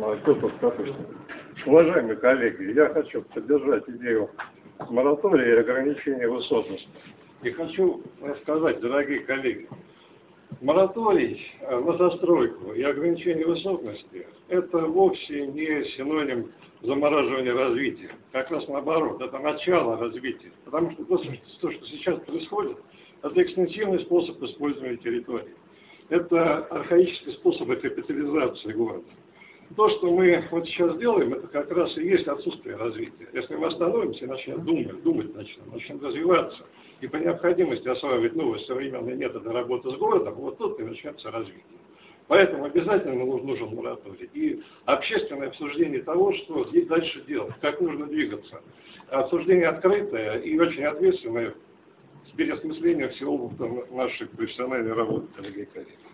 Ну, а какой? Уважаемые коллеги, я хочу поддержать идею моратория и ограничения высотности. И хочу сказать, дорогие коллеги, мораторий э, на застройку и ограничение высотности – это вовсе не синоним замораживания развития. Как раз наоборот, это начало развития. Потому что то, что сейчас происходит, это экстенсивный способ использования территории. Это архаический способ капитализации города. То, что мы вот сейчас делаем, это как раз и есть отсутствие развития. Если мы остановимся и начнем думать, думать начнем, начнем развиваться, и по необходимости осваивать новые современные методы работы с городом, вот тут и начнется развитие. Поэтому обязательно нужен мораторий. И общественное обсуждение того, что здесь дальше делать, как нужно двигаться. Обсуждение открытое и очень ответственное с переосмыслением всего нашей профессиональной работы, коллеги и коллеги.